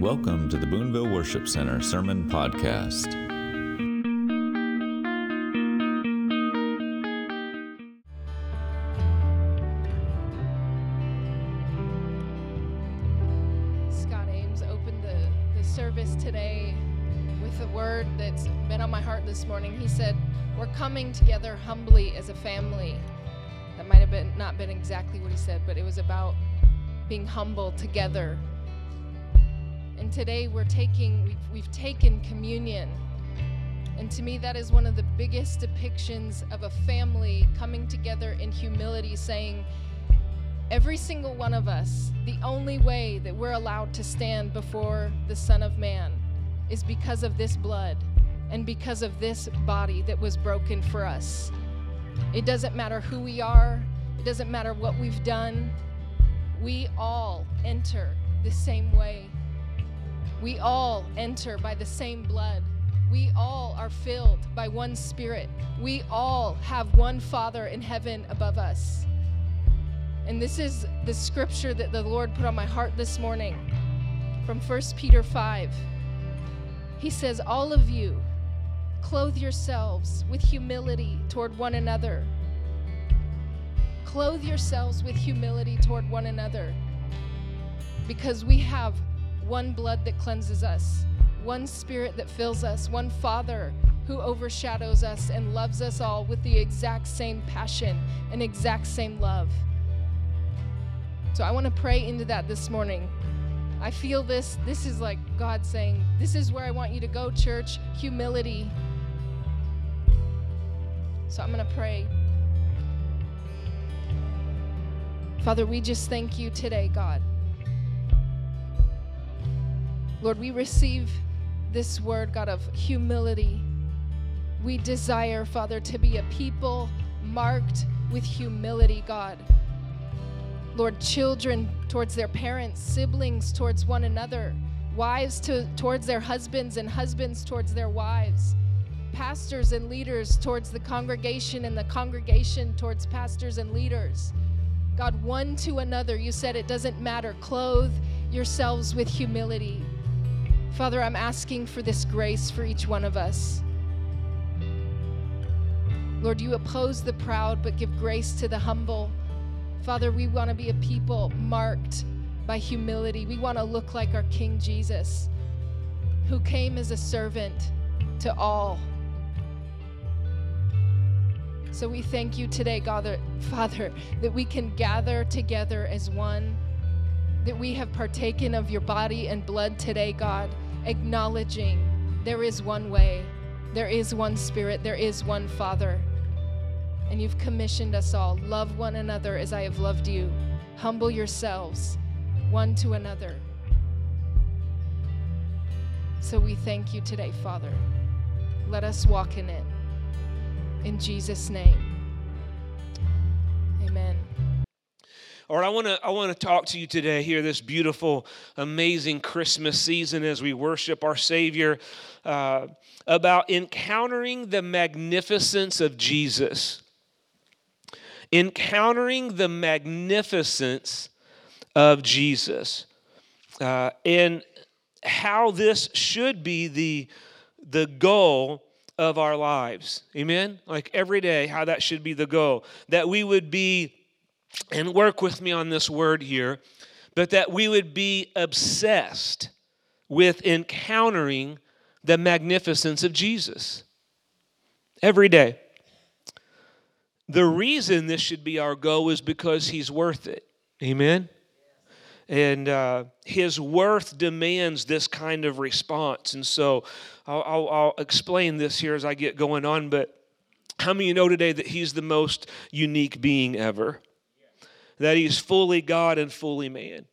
Welcome to the Boonville Worship Center Sermon Podcast. Scott Ames opened the, the service today with a word that's been on my heart this morning. He said, We're coming together humbly as a family. That might have been not been exactly what he said, but it was about being humble together. And today we're taking we've, we've taken communion. And to me that is one of the biggest depictions of a family coming together in humility saying, Every single one of us, the only way that we're allowed to stand before the Son of Man is because of this blood and because of this body that was broken for us. It doesn't matter who we are, it doesn't matter what we've done. We all enter the same way. We all enter by the same blood. We all are filled by one Spirit. We all have one Father in heaven above us. And this is the scripture that the Lord put on my heart this morning from 1 Peter 5. He says, All of you, clothe yourselves with humility toward one another. Clothe yourselves with humility toward one another because we have one blood that cleanses us, one spirit that fills us, one Father who overshadows us and loves us all with the exact same passion and exact same love. So I want to pray into that this morning. I feel this. This is like God saying, This is where I want you to go, church. Humility. So I'm going to pray. Father, we just thank you today, God. Lord, we receive this word, God, of humility. We desire, Father, to be a people marked with humility, God. Lord, children towards their parents, siblings towards one another, wives to, towards their husbands, and husbands towards their wives, pastors and leaders towards the congregation, and the congregation towards pastors and leaders. God, one to another, you said it doesn't matter. Clothe yourselves with humility. Father, I'm asking for this grace for each one of us. Lord, you oppose the proud, but give grace to the humble. Father, we want to be a people marked by humility. We want to look like our King Jesus, who came as a servant to all. So we thank you today, God, Father, that we can gather together as one, that we have partaken of your body and blood today, God, acknowledging there is one way, there is one Spirit, there is one Father. And you've commissioned us all. Love one another as I have loved you. Humble yourselves one to another. So we thank you today, Father. Let us walk in it. In Jesus' name. Amen. Right, I want to I want to talk to you today here this beautiful, amazing Christmas season as we worship our Savior uh, about encountering the magnificence of Jesus. Encountering the magnificence of Jesus, uh, and how this should be the the goal of our lives. Amen. Like every day, how that should be the goal. That we would be and work with me on this word here, but that we would be obsessed with encountering the magnificence of Jesus every day. The reason this should be our goal is because he's worth it. Amen? And uh, his worth demands this kind of response. And so I'll, I'll, I'll explain this here as I get going on, but how many of you know today that he's the most unique being ever? That he's fully God and fully man.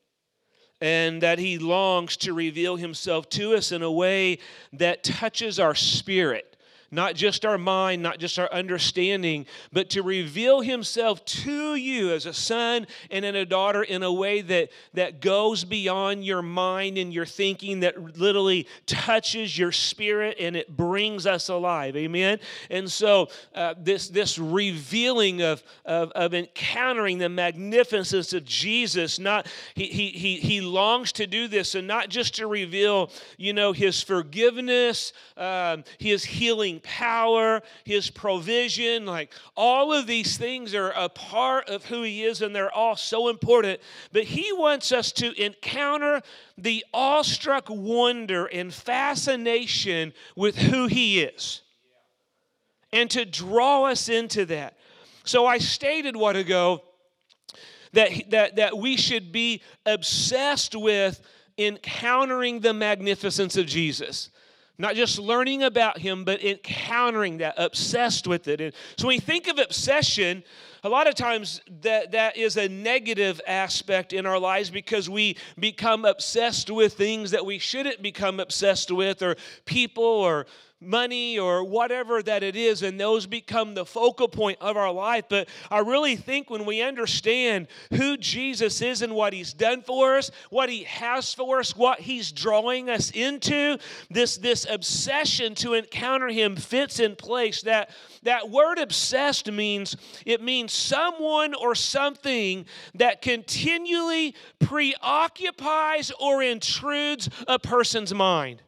And that he longs to reveal himself to us in a way that touches our spirit, not just our mind, not just our understanding, but to reveal himself to you as a son and in a daughter in a way that, that goes beyond your mind and your thinking, that literally touches your spirit and it brings us alive. Amen? And so, uh, this, this revealing of, of, of encountering the magnificence of Jesus, not he, he, he, he longs to do this, and not just to reveal, you know, his forgiveness, um, his healing power, his provision, like all of these things are a part of who he is and they're all so important. But he wants us to encounter the awestruck wonder and fascination with who he is and to draw us into that. So I stated what ago that, that, that we should be obsessed with encountering the magnificence of Jesus. Not just learning about him, but encountering that, obsessed with it. And so when you think of obsession, a lot of times that, that is a negative aspect in our lives because we become obsessed with things that we shouldn't become obsessed with, or people, or money or whatever that it is, and those become the focal point of our life. But I really think when we understand who Jesus is and what he's done for us, what he has for us, what he's drawing us into, this, this obsession to encounter him fits in place. That, that word obsessed means it means someone or something that continually preoccupies or intrudes a person's mind.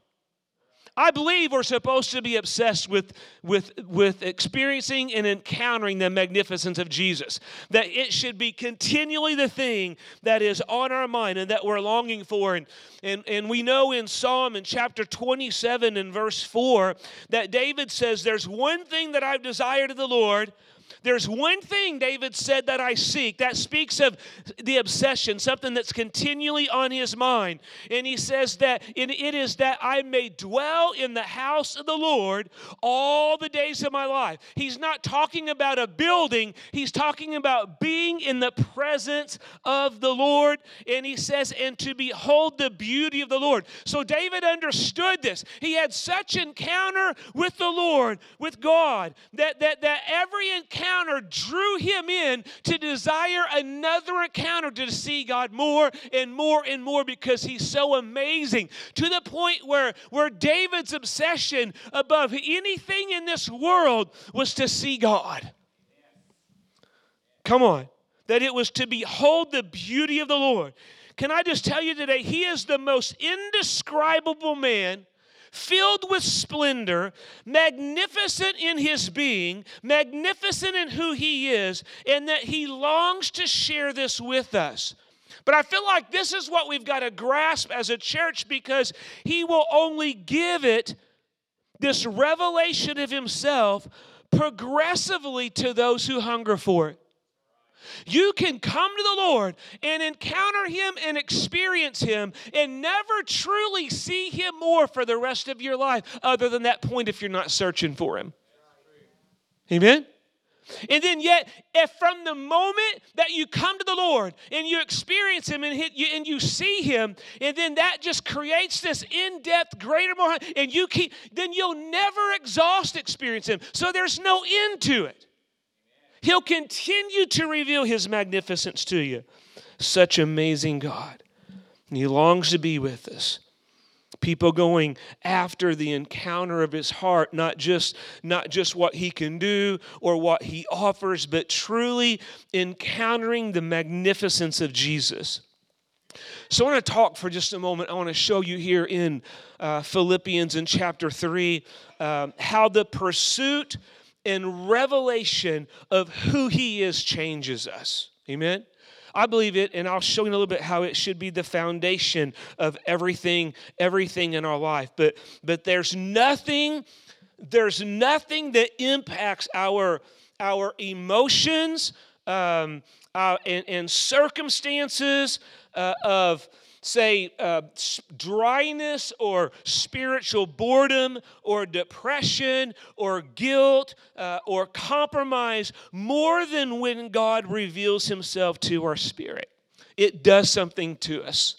I believe we're supposed to be obsessed with, with, with experiencing and encountering the magnificence of Jesus. That it should be continually the thing that is on our mind and that we're longing for. And, and, and we know in Psalm in chapter 27 and verse 4 that David says, There's one thing that I've desired of the Lord there's one thing David said that I seek. That speaks of the obsession, something that's continually on his mind. And he says that it is that I may dwell in the house of the Lord all the days of my life. He's not talking about a building, he's talking about being in the presence of the Lord. And he says, and to behold the beauty of the Lord. So David understood this. He had such encounter with the Lord, with God, that, that, that every encounter encounter drew him in to desire another encounter to see God more and more and more because he's so amazing to the point where, where David's obsession above anything in this world was to see God. Come on. That it was to behold the beauty of the Lord. Can I just tell you today, he is the most indescribable man filled with splendor, magnificent in his being, magnificent in who he is, and that he longs to share this with us. But I feel like this is what we've got to grasp as a church because he will only give it, this revelation of himself, progressively to those who hunger for it. You can come to the Lord and encounter Him and experience Him and never truly see Him more for the rest of your life, other than that point if you're not searching for Him. Amen? And then, yet, if from the moment that you come to the Lord and you experience Him and, you, and you see Him, and then that just creates this in depth, greater, more, and you keep, then you'll never exhaust experience Him. So there's no end to it. He'll continue to reveal His magnificence to you. Such amazing God. And He longs to be with us. People going after the encounter of his heart, not just, not just what he can do or what he offers, but truly encountering the magnificence of Jesus. So I want to talk for just a moment. I want to show you here in uh, Philippians in chapter 3 um, how the pursuit and revelation of who He is changes us. Amen? I believe it, and I'll show you in a little bit how it should be the foundation of everything, everything in our life. But but there's nothing, there's nothing that impacts our our emotions um, uh, and, and circumstances uh, of say, uh, dryness or spiritual boredom or depression or guilt uh, or compromise more than when God reveals himself to our spirit. It does something to us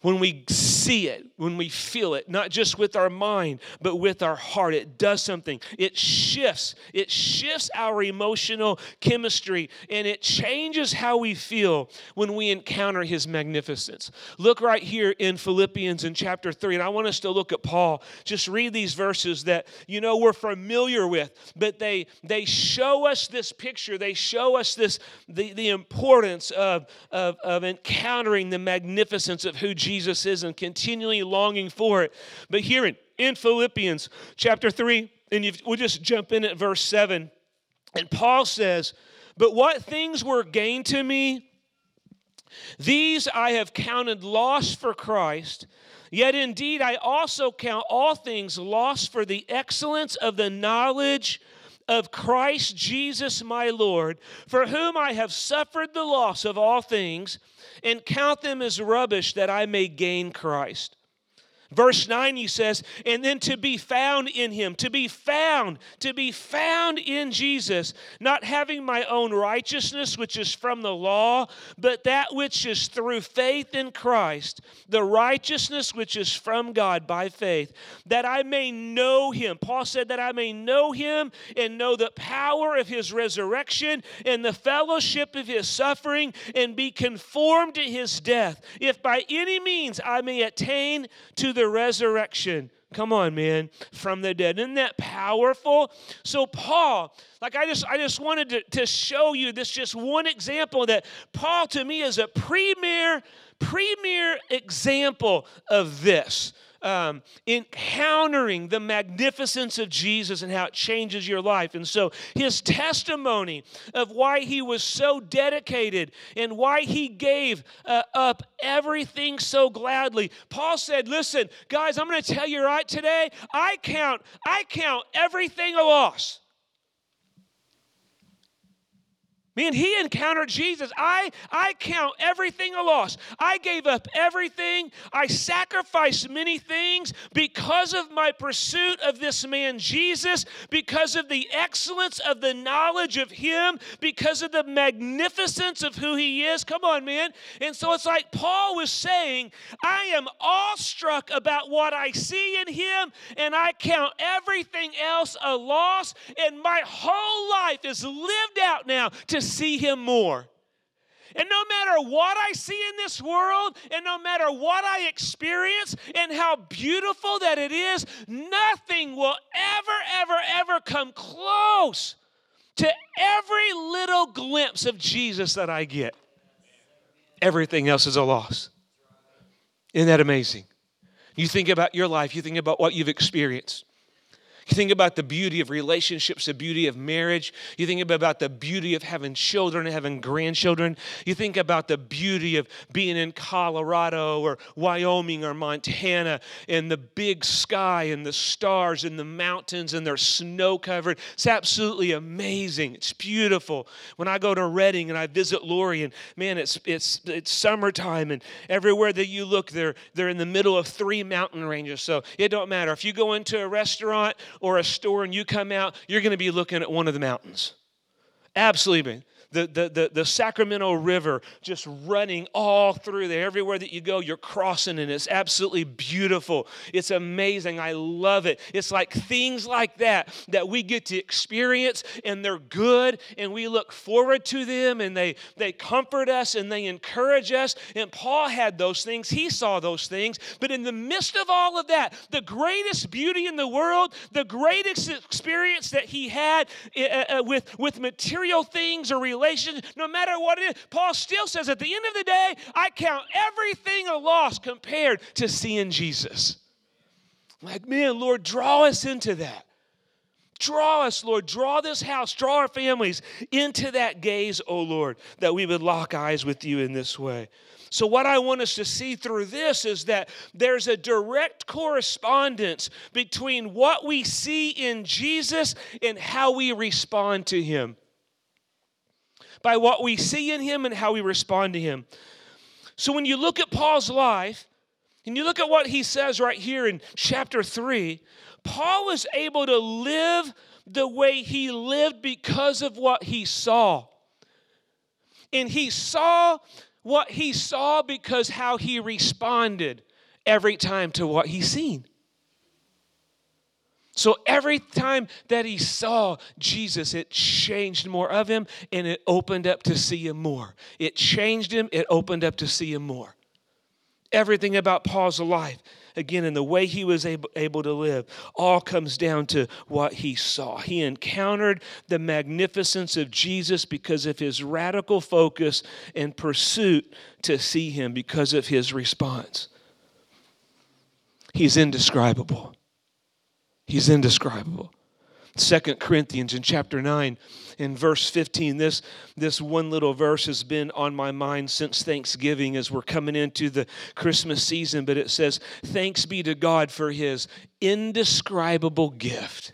when we see it. When we feel it, not just with our mind, but with our heart. It does something. It shifts. It shifts our emotional chemistry and it changes how we feel when we encounter his magnificence. Look right here in Philippians in chapter 3, and I want us to look at Paul. Just read these verses that you know we're familiar with, but they they show us this picture. They show us this the, the importance of, of, of encountering the magnificence of who Jesus is and continually longing for it. But here in, in Philippians chapter 3, and we'll just jump in at verse 7. And Paul says, But what things were gained to me, these I have counted loss for Christ. Yet indeed, I also count all things lost for the excellence of the knowledge of Christ Jesus my Lord, for whom I have suffered the loss of all things, and count them as rubbish that I may gain Christ Verse 9, he says, and then to be found in him, to be found, to be found in Jesus, not having my own righteousness, which is from the law, but that which is through faith in Christ, the righteousness which is from God by faith, that I may know him. Paul said that I may know him and know the power of his resurrection and the fellowship of his suffering and be conformed to his death, if by any means I may attain to the resurrection. Come on, man, from the dead. Isn't that powerful? So, Paul, like I just I just wanted to, to show you this just one example that Paul to me is a premier, premier example of this um, encountering the magnificence of Jesus and how it changes your life. And so his testimony of why he was so dedicated and why he gave uh, up everything so gladly. Paul said, "Listen, guys, I'm going to tell you right today. I count I count everything a loss." Man, he encountered Jesus. I, I count everything a loss. I gave up everything. I sacrificed many things because of my pursuit of this man Jesus, because of the excellence of the knowledge of him, because of the magnificence of who he is. Come on, man. And so it's like Paul was saying, I am awestruck about what I see in him, and I count everything else a loss, and my whole life is lived out now to see Him more. And no matter what I see in this world, and no matter what I experience, and how beautiful that it is, nothing will ever, ever, ever come close to every little glimpse of Jesus that I get. Everything else is a loss. Isn't that amazing? You think about your life, you think about what you've experienced. You think about the beauty of relationships, the beauty of marriage. You think about the beauty of having children, and having grandchildren. You think about the beauty of being in Colorado or Wyoming or Montana and the big sky and the stars and the mountains and they're snow covered. It's absolutely amazing. It's beautiful. When I go to Redding and I visit Lori, and man, it's it's it's summertime and everywhere that you look, they're they're in the middle of three mountain ranges. So it don't matter if you go into a restaurant or a store and you come out, you're going to be looking at one of the mountains. Absolutely the, the, the, the, Sacramento River just running all through there. Everywhere that you go, you're crossing, and it's absolutely beautiful. It's amazing. I love it. It's like things like that that we get to experience, and they're good, and we look forward to them, and they, they comfort us and they encourage us. And Paul had those things, he saw those things. But in the midst of all of that, the greatest beauty in the world, the greatest experience that he had uh, uh, with, with material things or relationships, no matter what it is, Paul still says at the end of the day, I count everything a loss compared to seeing Jesus. like, man, Lord, draw us into that. Draw us, Lord. Draw this house, draw our families into that gaze, oh Lord, that we would lock eyes with you in this way. So, what I want us to see through this is that there's a direct correspondence between what we see in Jesus and how we respond to him by what we see in him and how we respond to him. So when you look at Paul's life, and you look at what he says right here in chapter 3, Paul was able to live the way he lived because of what he saw. And he saw what he saw because how he responded every time to what he seen. So every time that he saw Jesus, it changed more of him and it opened up to see him more. It changed him, it opened up to see him more. Everything about Paul's life, again, and the way he was able, able to live, all comes down to what he saw. He encountered the magnificence of Jesus because of his radical focus and pursuit to see him because of his response. He's indescribable. He's indescribable. Second Corinthians in chapter 9 in verse 15 this this one little verse has been on my mind since Thanksgiving as we're coming into the Christmas season but it says thanks be to God for his indescribable gift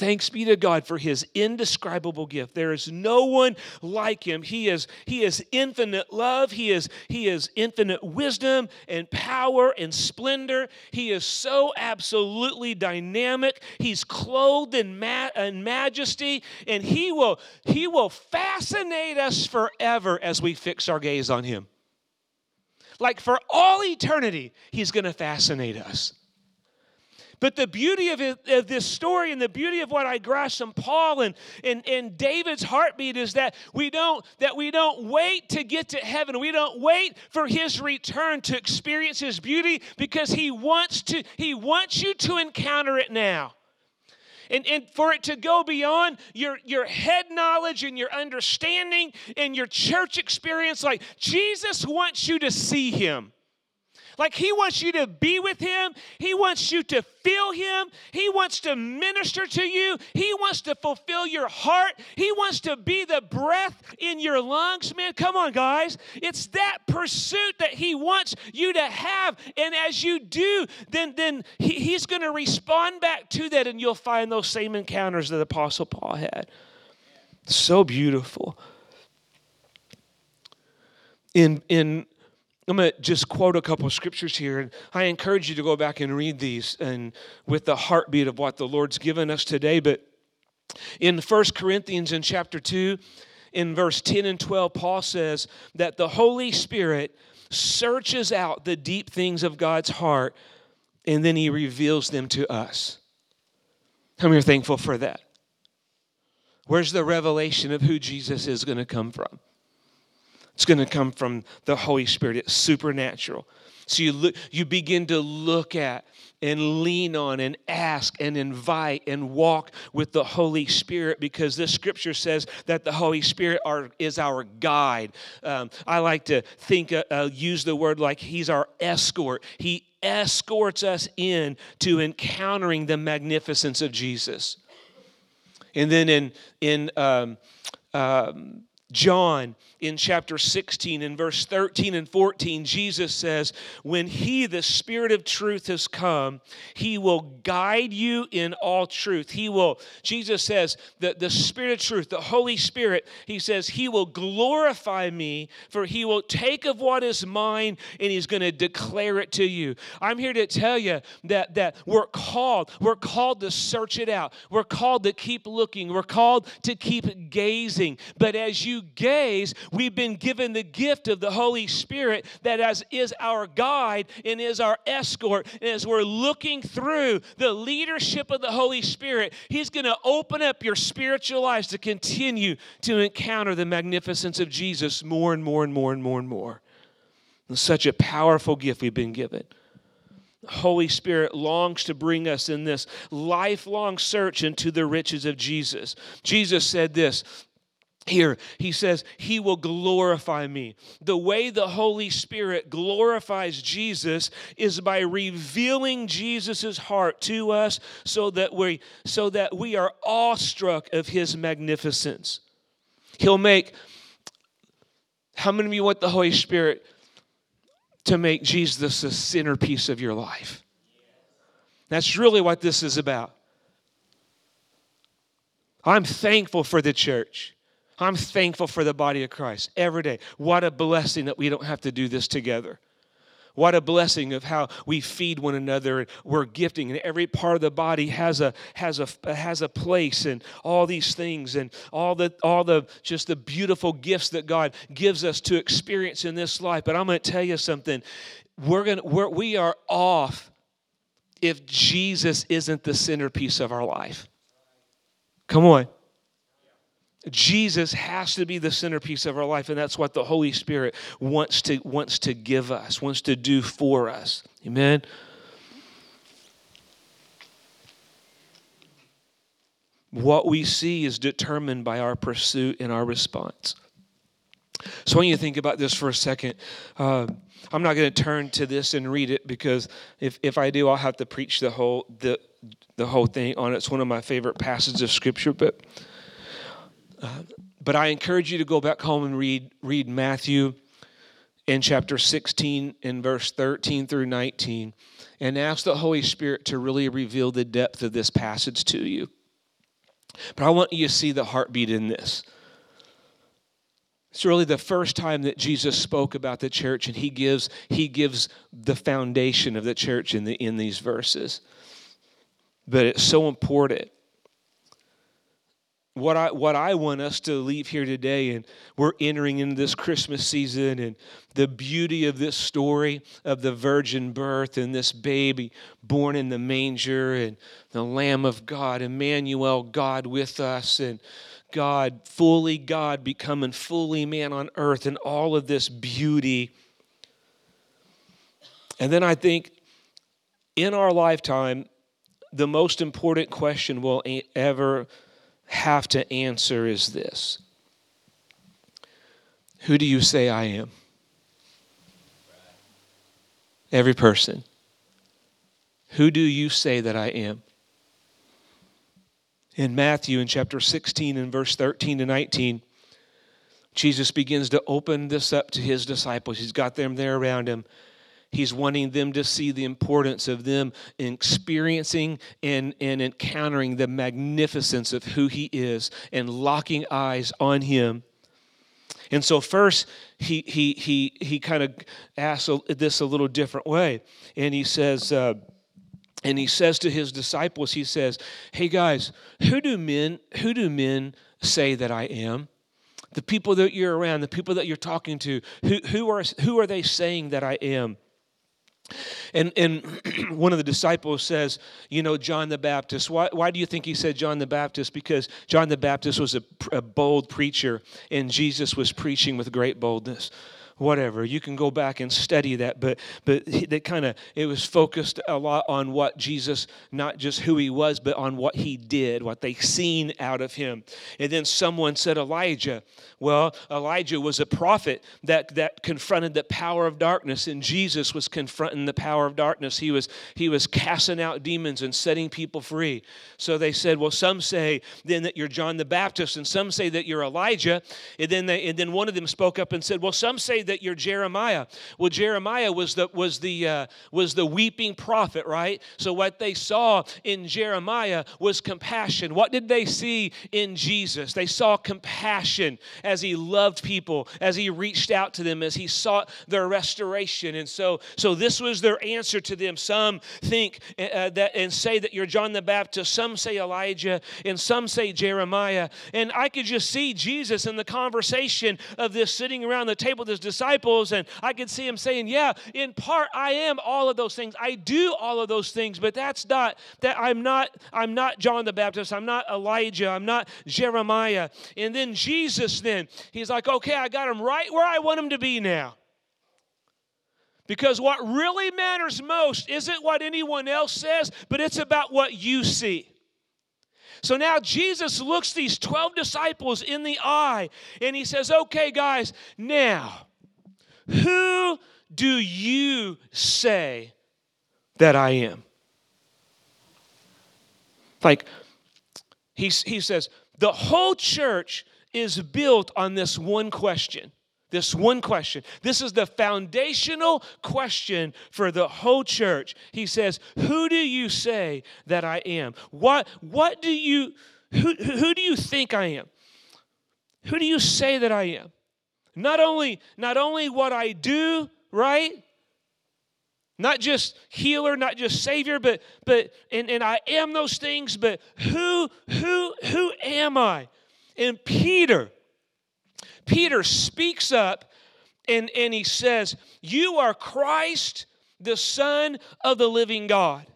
Thanks be to God for his indescribable gift. There is no one like him. He is, he is infinite love. He is, he is infinite wisdom and power and splendor. He is so absolutely dynamic. He's clothed in, ma- in majesty, and he will, he will fascinate us forever as we fix our gaze on him. Like for all eternity, he's going to fascinate us. But the beauty of, it, of this story and the beauty of what I grasp from Paul and, and, and David's heartbeat is that we don't that we don't wait to get to heaven. We don't wait for his return to experience his beauty because he wants to he wants you to encounter it now. And, and for it to go beyond your, your head knowledge and your understanding and your church experience, like Jesus wants you to see him. Like He wants you to be with Him. He wants you to feel Him. He wants to minister to you. He wants to fulfill your heart. He wants to be the breath in your lungs. Man, come on, guys. It's that pursuit that He wants you to have. And as you do, then, then he, He's going to respond back to that, and you'll find those same encounters that Apostle Paul had. So beautiful. In, in I'm going to just quote a couple scriptures here, and I encourage you to go back and read these and with the heartbeat of what the Lord's given us today. But in 1 Corinthians in chapter 2, in verse 10 and 12, Paul says that the Holy Spirit searches out the deep things of God's heart and then he reveals them to us. Many are thankful for that? Where's the revelation of who Jesus is going to come from? It's going to come from the Holy Spirit. It's supernatural. So you look, you begin to look at and lean on and ask and invite and walk with the Holy Spirit because this scripture says that the Holy Spirit are, is our guide. Um, I like to think, uh, uh, use the word like He's our escort. He escorts us in to encountering the magnificence of Jesus. And then in in um, um, John in chapter 16 in verse 13 and 14 Jesus says when he the spirit of truth has come he will guide you in all truth. He will Jesus says that the spirit of truth the holy spirit he says he will glorify me for he will take of what is mine and he's going to declare it to you. I'm here to tell you that that we're called we're called to search it out. We're called to keep looking. We're called to keep gazing. But as you gaze, we've been given the gift of the Holy Spirit that as is our guide and is our escort. And as we're looking through the leadership of the Holy Spirit, He's going to open up your spiritual eyes to continue to encounter the magnificence of Jesus more and more and more and more and more. And such a powerful gift we've been given. The Holy Spirit longs to bring us in this lifelong search into the riches of Jesus. Jesus said this here he says he will glorify me. The way the holy spirit glorifies jesus is by revealing jesus' heart to us so that we so that we are awestruck of his magnificence. He'll make how many of you want the holy spirit to make jesus the centerpiece of your life? That's really what this is about. I'm thankful for the church I'm thankful for the body of Christ every day. What a blessing that we don't have to do this together. What a blessing of how we feed one another. And we're gifting, and every part of the body has a has a has a place, and all these things, and all the all the just the beautiful gifts that God gives us to experience in this life. But I'm going to tell you something. We're gonna we're, we are off if Jesus isn't the centerpiece of our life. Come on. Jesus has to be the centerpiece of our life, and that's what the Holy Spirit wants to, wants to give us, wants to do for us. Amen. What we see is determined by our pursuit and our response. So, when you to think about this for a second, uh, I'm not going to turn to this and read it because if, if I do, I'll have to preach the whole the the whole thing on it. It's one of my favorite passages of Scripture, but but I encourage you to go back home and read read Matthew in chapter 16 in verse 13 through 19 and ask the Holy Spirit to really reveal the depth of this passage to you. But I want you to see the heartbeat in this. It's really the first time that Jesus spoke about the church, and he gives, he gives the foundation of the church in, the, in these verses. But it's so important what I what I want us to leave here today, and we're entering into this Christmas season, and the beauty of this story of the virgin birth and this baby born in the manger, and the Lamb of God, Emmanuel, God with us, and God fully God becoming fully man on earth, and all of this beauty. And then I think in our lifetime, the most important question we'll ever have to answer is this Who do you say I am? Every person. Who do you say that I am? In Matthew, in chapter 16, and verse 13 to 19, Jesus begins to open this up to his disciples. He's got them there around him. He's wanting them to see the importance of them experiencing and, and encountering the magnificence of who He is and locking eyes on Him. And so, first, he, he, he, he kind of asks this a little different way. And he says, uh, and he says to his disciples, he says, Hey guys, who do men, who do men say that I am? The people that you're around, the people that you're talking to, who, who, are, who are they saying that I am? And, and one of the disciples says, You know, John the Baptist. Why, why do you think he said John the Baptist? Because John the Baptist was a, a bold preacher, and Jesus was preaching with great boldness whatever you can go back and study that but but that kind of it was focused a lot on what jesus not just who he was but on what he did what they seen out of him. And then someone said elijah well elijah was a prophet that that confronted the power of darkness and jesus was confronting the power of darkness. He was he was casting out demons and setting people free. So they said well some say then that you're john the baptist and some say that you're elijah and then they and then one of them spoke up and said well some say that you're Jeremiah. Well, Jeremiah was the was the uh, was the weeping prophet, right? So what they saw in Jeremiah was compassion. What did they see in Jesus? They saw compassion as he loved people, as he reached out to them, as he sought their restoration. And so so this was their answer to them. Some think uh, uh that and say that you're John the Baptist. Some say Elijah, and some say Jeremiah. And I could just see Jesus in the conversation of this sitting around the table with his disciples, and I could see him saying, Yeah, in part I am all of those things. I do all of those things, but that's not that I'm not, I'm not John the Baptist, I'm not Elijah, I'm not Jeremiah. And then Jesus, then, he's like, Okay, I got him right where I want him to be now. Because what really matters most isn't what anyone else says, but it's about what you see. So now Jesus looks these 12 disciples in the eye and he says, Okay, guys, now who do you say that I am? Like, he, he says, the whole church is built on this one question. This one question. This is the foundational question for the whole church. He says, Who do you say that I am? What, what do you, who, who do you think I am? Who do you say that I am? Not only, not only what I do, right? not just healer, not just savior, but but and, and I am those things, but who who who am I? And Peter, Peter speaks up and, and he says, You are Christ, the Son of the living God.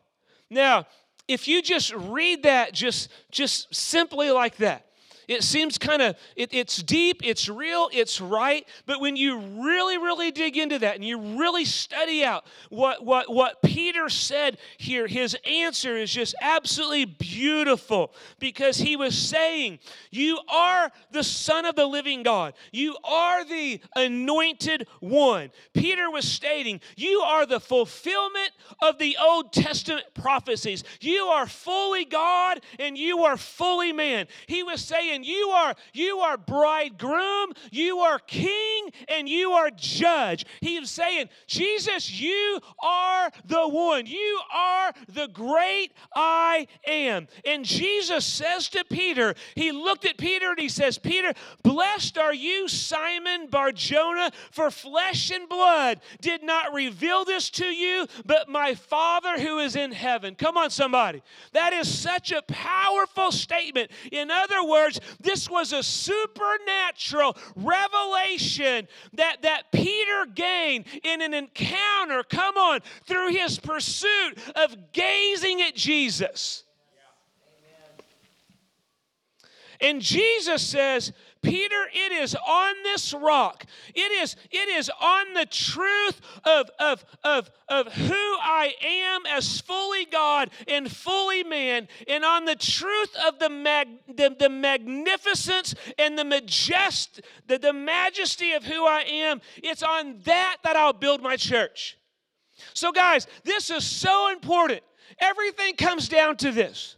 Now, if you just read that just just simply like that, it seems kind of, it, it's deep, it's real, it's right. But when you really, really dig into that and you really study out what, what, what Peter said here, his answer is just absolutely beautiful because he was saying, You are the Son of the living God, you are the anointed one. Peter was stating, You are the fulfillment of the Old Testament prophecies. You are fully God and you are fully man. He was saying, saying you are you are bridegroom, you are king, and you are judge. He is saying, Jesus, you are the one. You are the great I am. And Jesus says to Peter, he looked at Peter and he says, Peter, blessed are you, Simon Barjona, for flesh and blood did not reveal this to you, but my Father who is in heaven. Come on, somebody. That is such a powerful statement. In other words, this was a supernatural revelation that, that Peter gained in an encounter, come on, through his pursuit of gazing at Jesus. And Jesus says, Peter, it is on this rock. It is, it is on the truth of, of, of, of who I am as fully God and fully man, and on the truth of the, mag, the, the magnificence and the majest, the, the majesty of who I am. It's on that that I'll build my church. So, guys, this is so important. Everything comes down to this.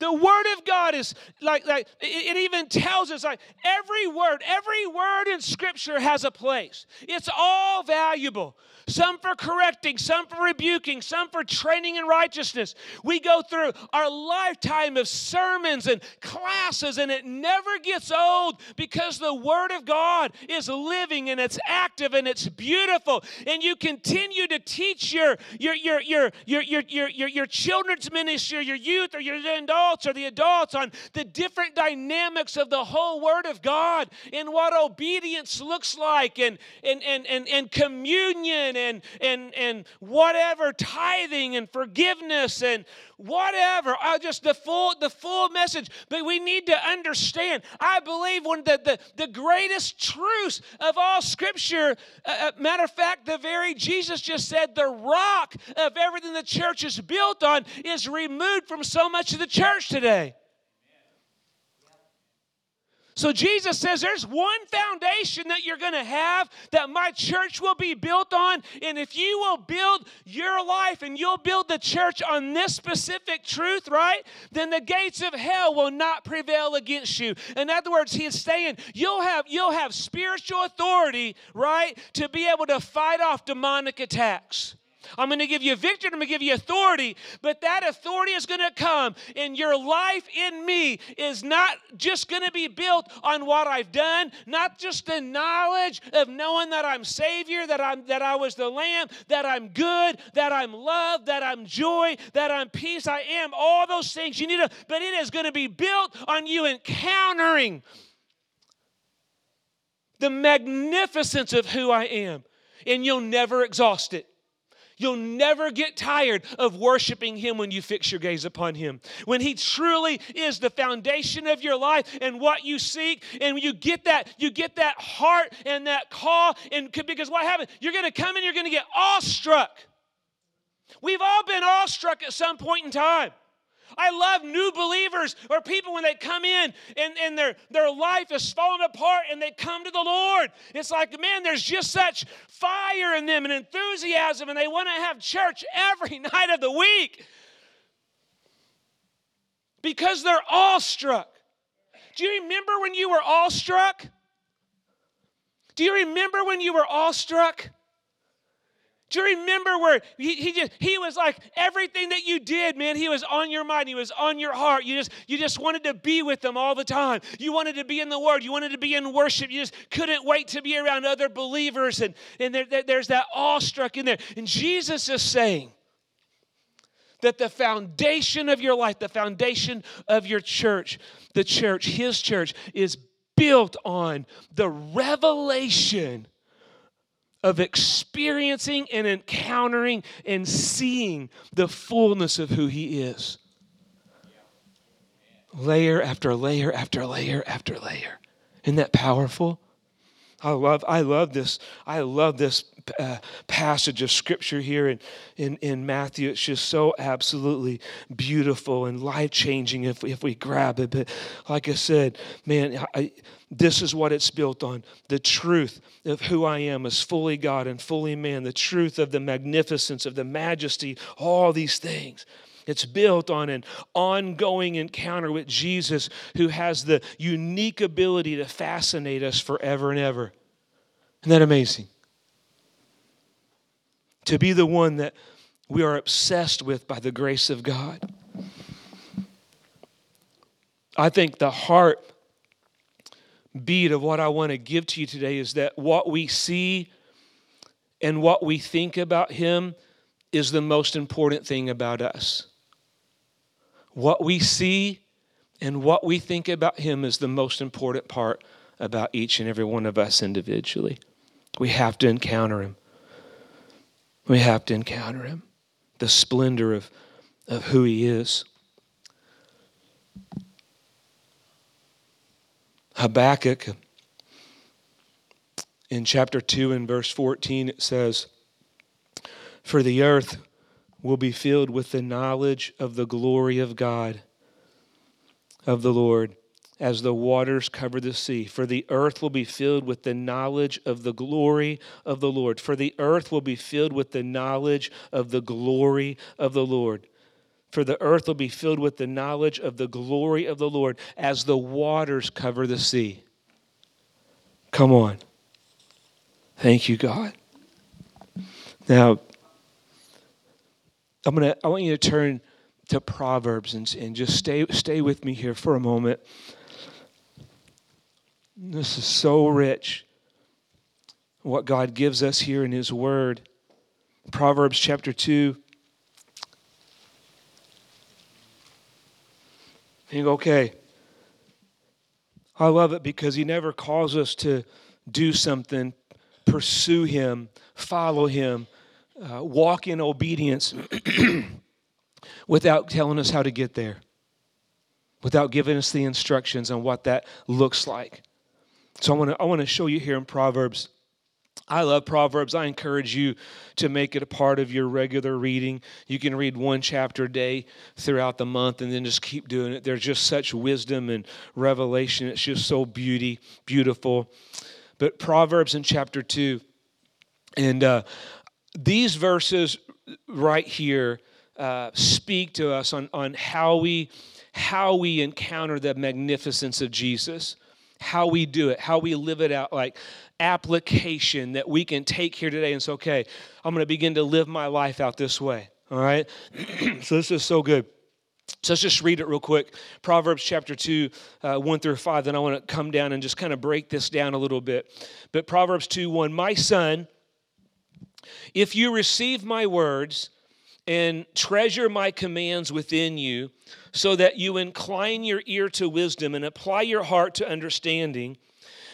The word of God is like, like it, even tells us like every word, every word in scripture has a place. It's all valuable some for correcting, some for rebuking, some for training in righteousness. We go through our lifetime of sermons and classes, and it never gets old because the Word of God is living and it's active and it's beautiful. And you continue to teach your your your your your your your, your, your children's ministry, your youth, or your adults, or the adults on the different dynamics of the whole Word of God and what obedience looks like and and and and, and communion and, and, and whatever, tithing and forgiveness and whatever. I just the full, the full message. But we need to understand. I believe one the, the, the greatest truths of all scripture, uh, uh, matter of fact, the very Jesus just said the rock of everything the church is built on is removed from so much of the church today. So Jesus says there's one foundation that you're going to have that my church will be built on. And if you will build your life and you'll build the church on this specific truth, right? Then the gates of hell will not prevail against you. In other words, he is saying you'll have you'll have spiritual authority, right, to be able to fight off demonic attacks. I'm going to give you victory, I'm going to give you authority, but that authority is going to come, and your life in me is not just going to be built on what I've done, not just the knowledge of knowing that I'm Savior, that I'm that I was the Lamb, that I'm good, that I'm love, that I'm joy, that I'm peace. I am all those things you need to, but it is going to be built on you encountering the magnificence of who I am, and you'll never exhaust it. You'll never get tired of worshiping Him when you fix your gaze upon Him. When He truly is the foundation of your life and what you seek, and you get that, you get that heart and that call, and because what happens? You're going to come and you're going to get awestruck. We've all been awestruck at some point in time. I love new believers or people when they come in and, and their, their life is falling apart and they come to the Lord. It's like, man, there's just such fire in them and enthusiasm, and they want to have church every night of the week because they're awestruck. Do you remember when you were awestruck? Do you remember when you were awestruck? Do you remember where he, he just he was like everything that you did, man, he was on your mind, he was on your heart. You just you just wanted to be with them all the time. You wanted to be in the word, you wanted to be in worship. You just couldn't wait to be around other believers. And, and there, there, there's that awestruck in there. And Jesus is saying that the foundation of your life, the foundation of your church, the church, his church, is built on the revelation of experiencing and encountering and seeing the fullness of who He is. Layer after layer after layer after layer. Isn't that powerful? I love, I love this. I love this uh, passage of scripture here in, in, in Matthew. It's just so absolutely beautiful and life changing if, if we grab it. But like I said, man, I, this is what it's built on the truth of who I am as fully God and fully man, the truth of the magnificence, of the majesty, all these things. It's built on an ongoing encounter with Jesus who has the unique ability to fascinate us forever and ever. Isn't that amazing? To be the one that we are obsessed with by the grace of God. I think the heart beat of what I want to give to you today is that what we see and what we think about Him is the most important thing about us. What we see and what we think about Him is the most important part about each and every one of us individually. We have to encounter Him. We have to encounter Him, the splendor of, of who He is. Habakkuk in chapter 2 and verse 14 it says, For the earth will be filled with the knowledge of the glory of God, of the Lord, as the waters cover the sea. For the earth will be filled with the knowledge of the glory of the Lord. For the earth will be filled with the knowledge of the glory of the Lord. For the earth will be filled with the knowledge of the glory of the Lord as the waters cover the sea. Come on. Thank you, God. Now, I'm gonna I want you to turn to Proverbs and, and just stay stay with me here for a moment. This is so rich. What God gives us here in His Word. Proverbs chapter 2. You go, okay. I love it because He never calls us to do something, pursue Him, follow Him, uh, walk in obedience without telling us how to get there, without giving us the instructions on what that looks like. So I want to I want to show you here in Proverbs. I love Proverbs. I encourage you to make it a part of your regular reading. You can read one chapter a day throughout the month and then just keep doing it. There's just such wisdom and revelation. It's just so beauty, beautiful. But Proverbs in chapter 2, and uh, these verses right here uh, speak to us on, on how we how we encounter the magnificence of Jesus, how we do it, how we live it out, like application that we can take here today and say, okay, I'm going to begin to live my life out this way. All right? so this is so good. So let's just read it real quick. Proverbs chapter 2, uh, 1 through 5. Then I want to come down and just kind of break this down a little bit. But Proverbs 2, 1. My son, if you receive my words and treasure my commands within you, so that you incline your ear to wisdom and apply your heart to understanding,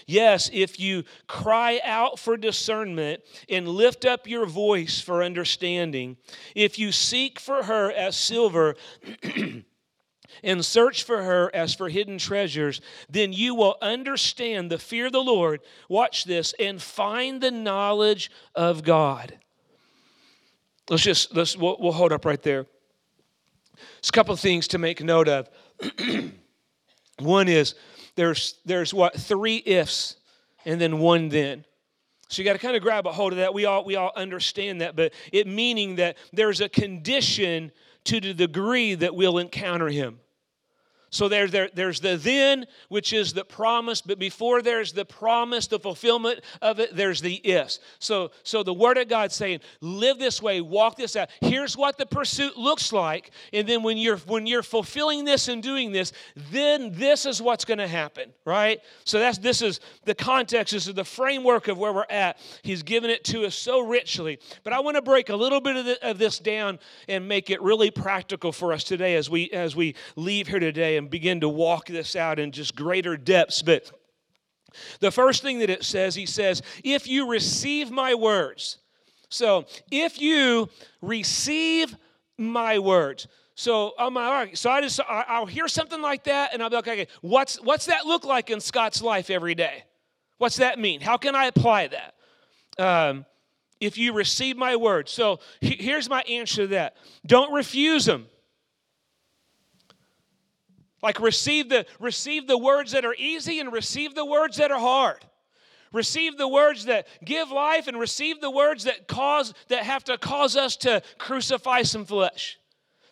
Yes, if you cry out for discernment and lift up your voice for understanding, if you seek for her as silver, and search for her as for hidden treasures, then you will understand the fear of the Lord. Watch this and find the knowledge of God. Let's just let's we'll, we'll hold up right there. There's a couple of things to make note of. one is there's there's what three ifs and then one then. So you got to kind of grab a hold of that. We all we all understand that, but it meaning that there's a condition to the degree that we'll encounter him. So there, there, there's the then, which is the promise, but before there's the promise, the fulfillment of it, there's the is. So, so the Word of God saying, live this way, walk this out. Here's what the pursuit looks like, and then when you're when you're fulfilling this and doing this, then this is what's going to happen, right? So that's this is the context, this is the framework of where we're at. He's given it to us so richly. But I want to break a little bit of, the, of this down and make it really practical for us today as we as we leave here today and begin to walk this out in just greater depths. But the first thing that it says, he says, if you receive my words. So if you receive my words. So I'm like, all right. So I just I'll hear something like that, and I'll be like, okay, what's what's that look like in Scott's life every day? What's that mean? How can I apply that? Um, if you receive my word. So here's my answer to that. Don't refuse them. Like receive the receive the words that are easy and receive the words that are hard. Receive the words that give life and receive the words that cause that have to cause us to crucify some flesh.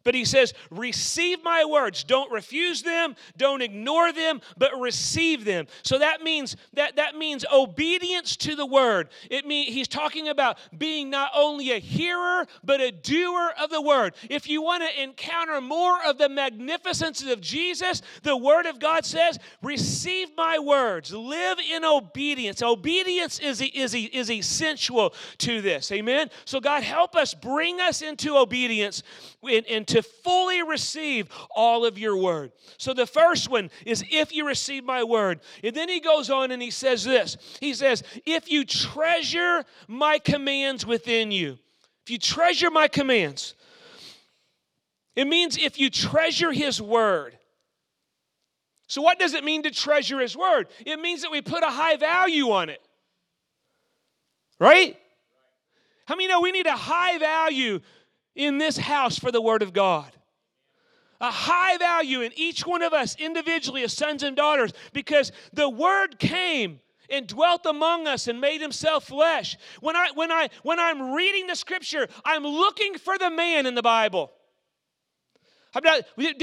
But he says, Receive my words. Don't refuse them, don't ignore them, but receive them. So that means that that means obedience to the word. It mean he's talking about being not only a hearer, but a doer of the word. If you want to encounter more of the magnificence of Jesus, the word of God says, receive my words, live in obedience. Obedience is, is, is essential to this. Amen. So God help us, bring us into obedience and, and to fully receive all of your word. So the first one is if you receive my word. And then he goes on and he says this He says, if you treasure my commands within you, if you treasure my commands, it means if you treasure his word. So, what does it mean to treasure his word? It means that we put a high value on it. Right? How many know we need a high value in this house for the Word of God. A high value in each one of us individually as sons and daughters because the Word came and dwelt among us and made himself flesh. When I when I when I'm reading the scripture, I'm looking for the man in the Bible. I'm not,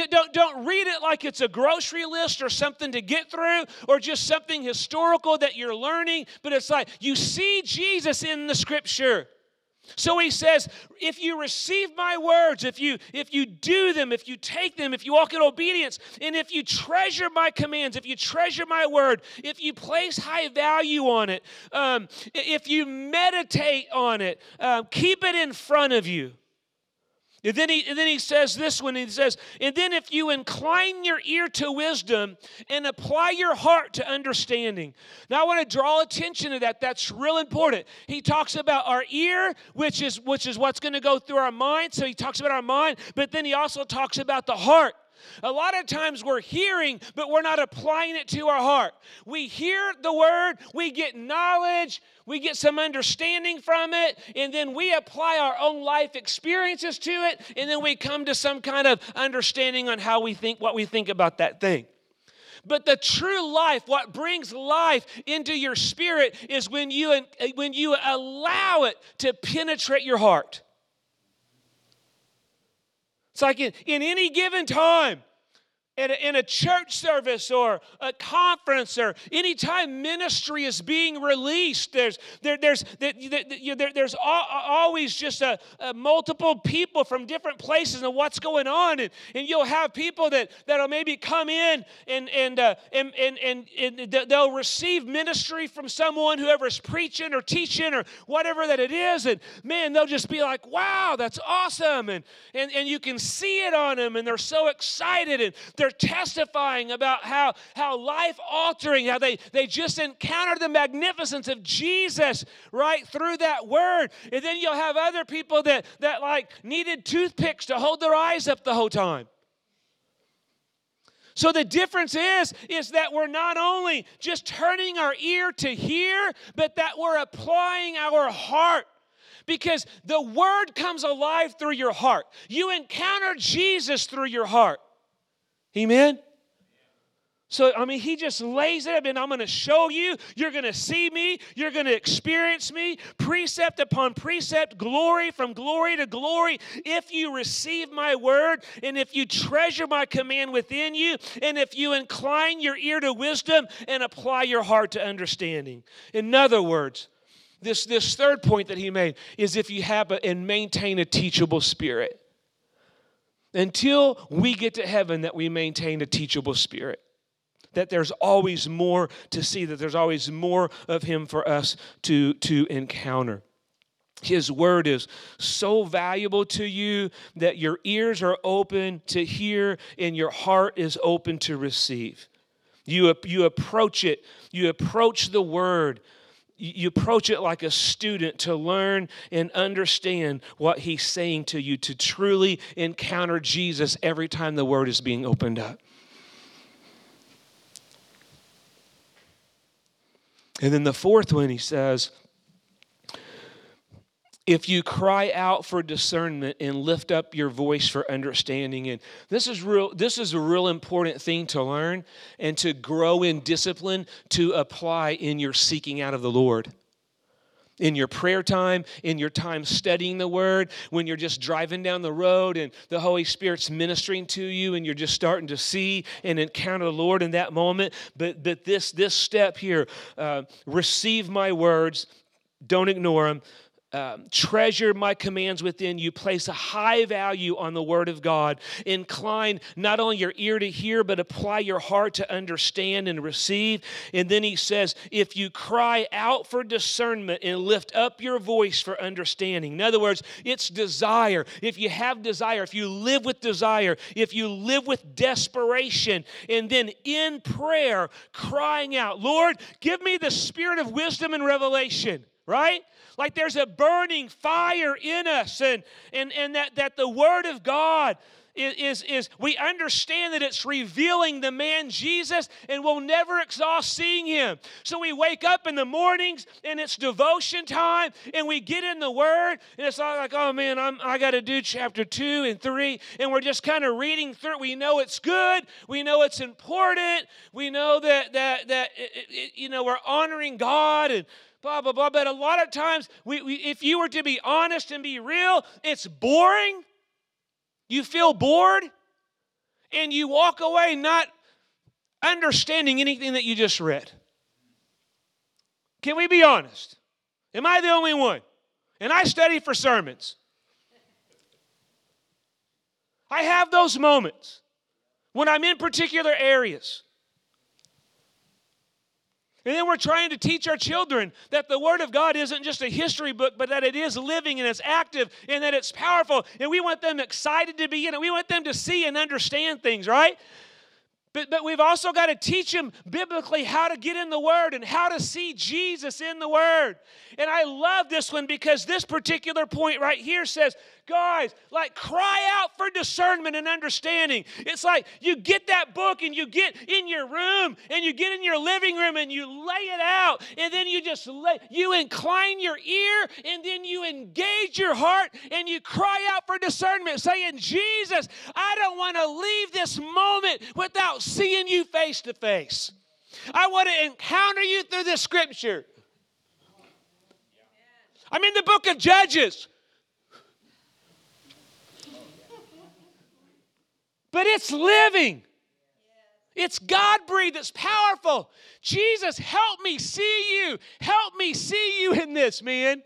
don't, don't read it like it's a grocery list or something to get through or just something historical that you're learning, but it's like you see Jesus in the scripture. So he says, if you receive my words, if you if you do them, if you take them, if you walk in obedience, and if you treasure my commands, if you treasure my word, if you place high value on it, um, if you meditate on it, um, keep it in front of you. And then, he, and then he says this one, he says, and then if you incline your ear to wisdom and apply your heart to understanding. Now I want to draw attention to that. That's real important. He talks about our ear, which is which is what's going to go through our mind. So he talks about our mind, but then he also talks about the heart. A lot of times we're hearing, but we're not applying it to our heart. We hear the word, we get knowledge, we get some understanding from it, and then we apply our own life experiences to it, and then we come to some kind of understanding on how we think, what we think about that thing. But the true life, what brings life into your spirit, is when you, when you allow it to penetrate your heart. It's like in, in any given time, in a, in a, church service or a conference or anytime ministry is being released there's there, there's there, there, there's always just a, a, multiple people from different places and what's going on. And, and you'll have people that that'll maybe come in and and, uh, and, and, and and they'll receive ministry from someone whoever's preaching or teaching or whatever that it is. And man they'll just be like wow that's awesome. And and, and you can see it on them and they're so excited and they're testifying about how, how life altering, how they, they just encountered the magnificence of Jesus right through that word. And then you'll have other people that, that like needed toothpicks to hold their eyes up the whole time. So the difference is is that we're not only just turning our ear to hear, but that we're applying our heart because the word comes alive through your heart. You encounter Jesus through your heart. Amen? So, I mean, he just lays it up, and I'm going to show you. You're going to see me. You're going to experience me. Precept upon precept, glory from glory to glory. If you receive my word, and if you treasure my command within you, and if you incline your ear to wisdom and apply your heart to understanding. In other words, this, this third point that he made is if you have a, and maintain a teachable spirit. Until we get to heaven, that we maintain a teachable spirit that there's always more to see, that there's always more of Him for us to, to encounter. His word is so valuable to you that your ears are open to hear and your heart is open to receive. You, you approach it, you approach the word, you approach it like a student to learn and understand what he's saying to you, to truly encounter Jesus every time the word is being opened up. And then the fourth one, he says, if you cry out for discernment and lift up your voice for understanding and this is real this is a real important thing to learn and to grow in discipline to apply in your seeking out of the lord in your prayer time, in your time studying the Word, when you're just driving down the road and the Holy Spirit's ministering to you and you're just starting to see and encounter the Lord in that moment. But, but this, this step here uh, receive my words, don't ignore them, um, treasure my commands within you. Place a high value on the Word of God. Incline not only your ear to hear, but apply your heart to understand and receive. And then he says, if you cry out for discernment and lift up your voice for understanding. In other words, it's desire. If you have desire, if you live with desire, if you live with desperation, and then in prayer, crying out, Lord, give me the spirit of wisdom and revelation right? Like there's a burning fire in us, and, and, and that, that the Word of God is, is, is we understand that it's revealing the man Jesus and we'll never exhaust seeing him. So we wake up in the mornings and it's devotion time and we get in the word and it's all like, oh man, I'm, I got to do chapter two and three. And we're just kind of reading through. We know it's good. We know it's important. We know that, that, that it, it, you know, we're honoring God and blah, blah, blah. But a lot of times, we, we, if you were to be honest and be real, it's boring. You feel bored, and you walk away not understanding anything that you just read. Can we be honest? Am I the only one? And I study for sermons. I have those moments when I'm in particular areas. And then we're trying to teach our children that the Word of God isn't just a history book, but that it is living and it's active and that it's powerful. And we want them excited to be in it. We want them to see and understand things, right? But, but we've also got to teach them biblically how to get in the Word and how to see Jesus in the Word. And I love this one because this particular point right here says, guys, like cry out for discernment and understanding. It's like you get that book and you get in your room and you get in your living room and you lay it out and then you just lay, you incline your ear and then you engage your heart and you cry out for discernment, saying, Jesus, I don't want to leave this moment without seeing you face to face. I want to encounter you through the scripture. I'm in the book of Judges. But it's living. It's God breathed, it's powerful. Jesus, help me see you. Help me see you in this, man.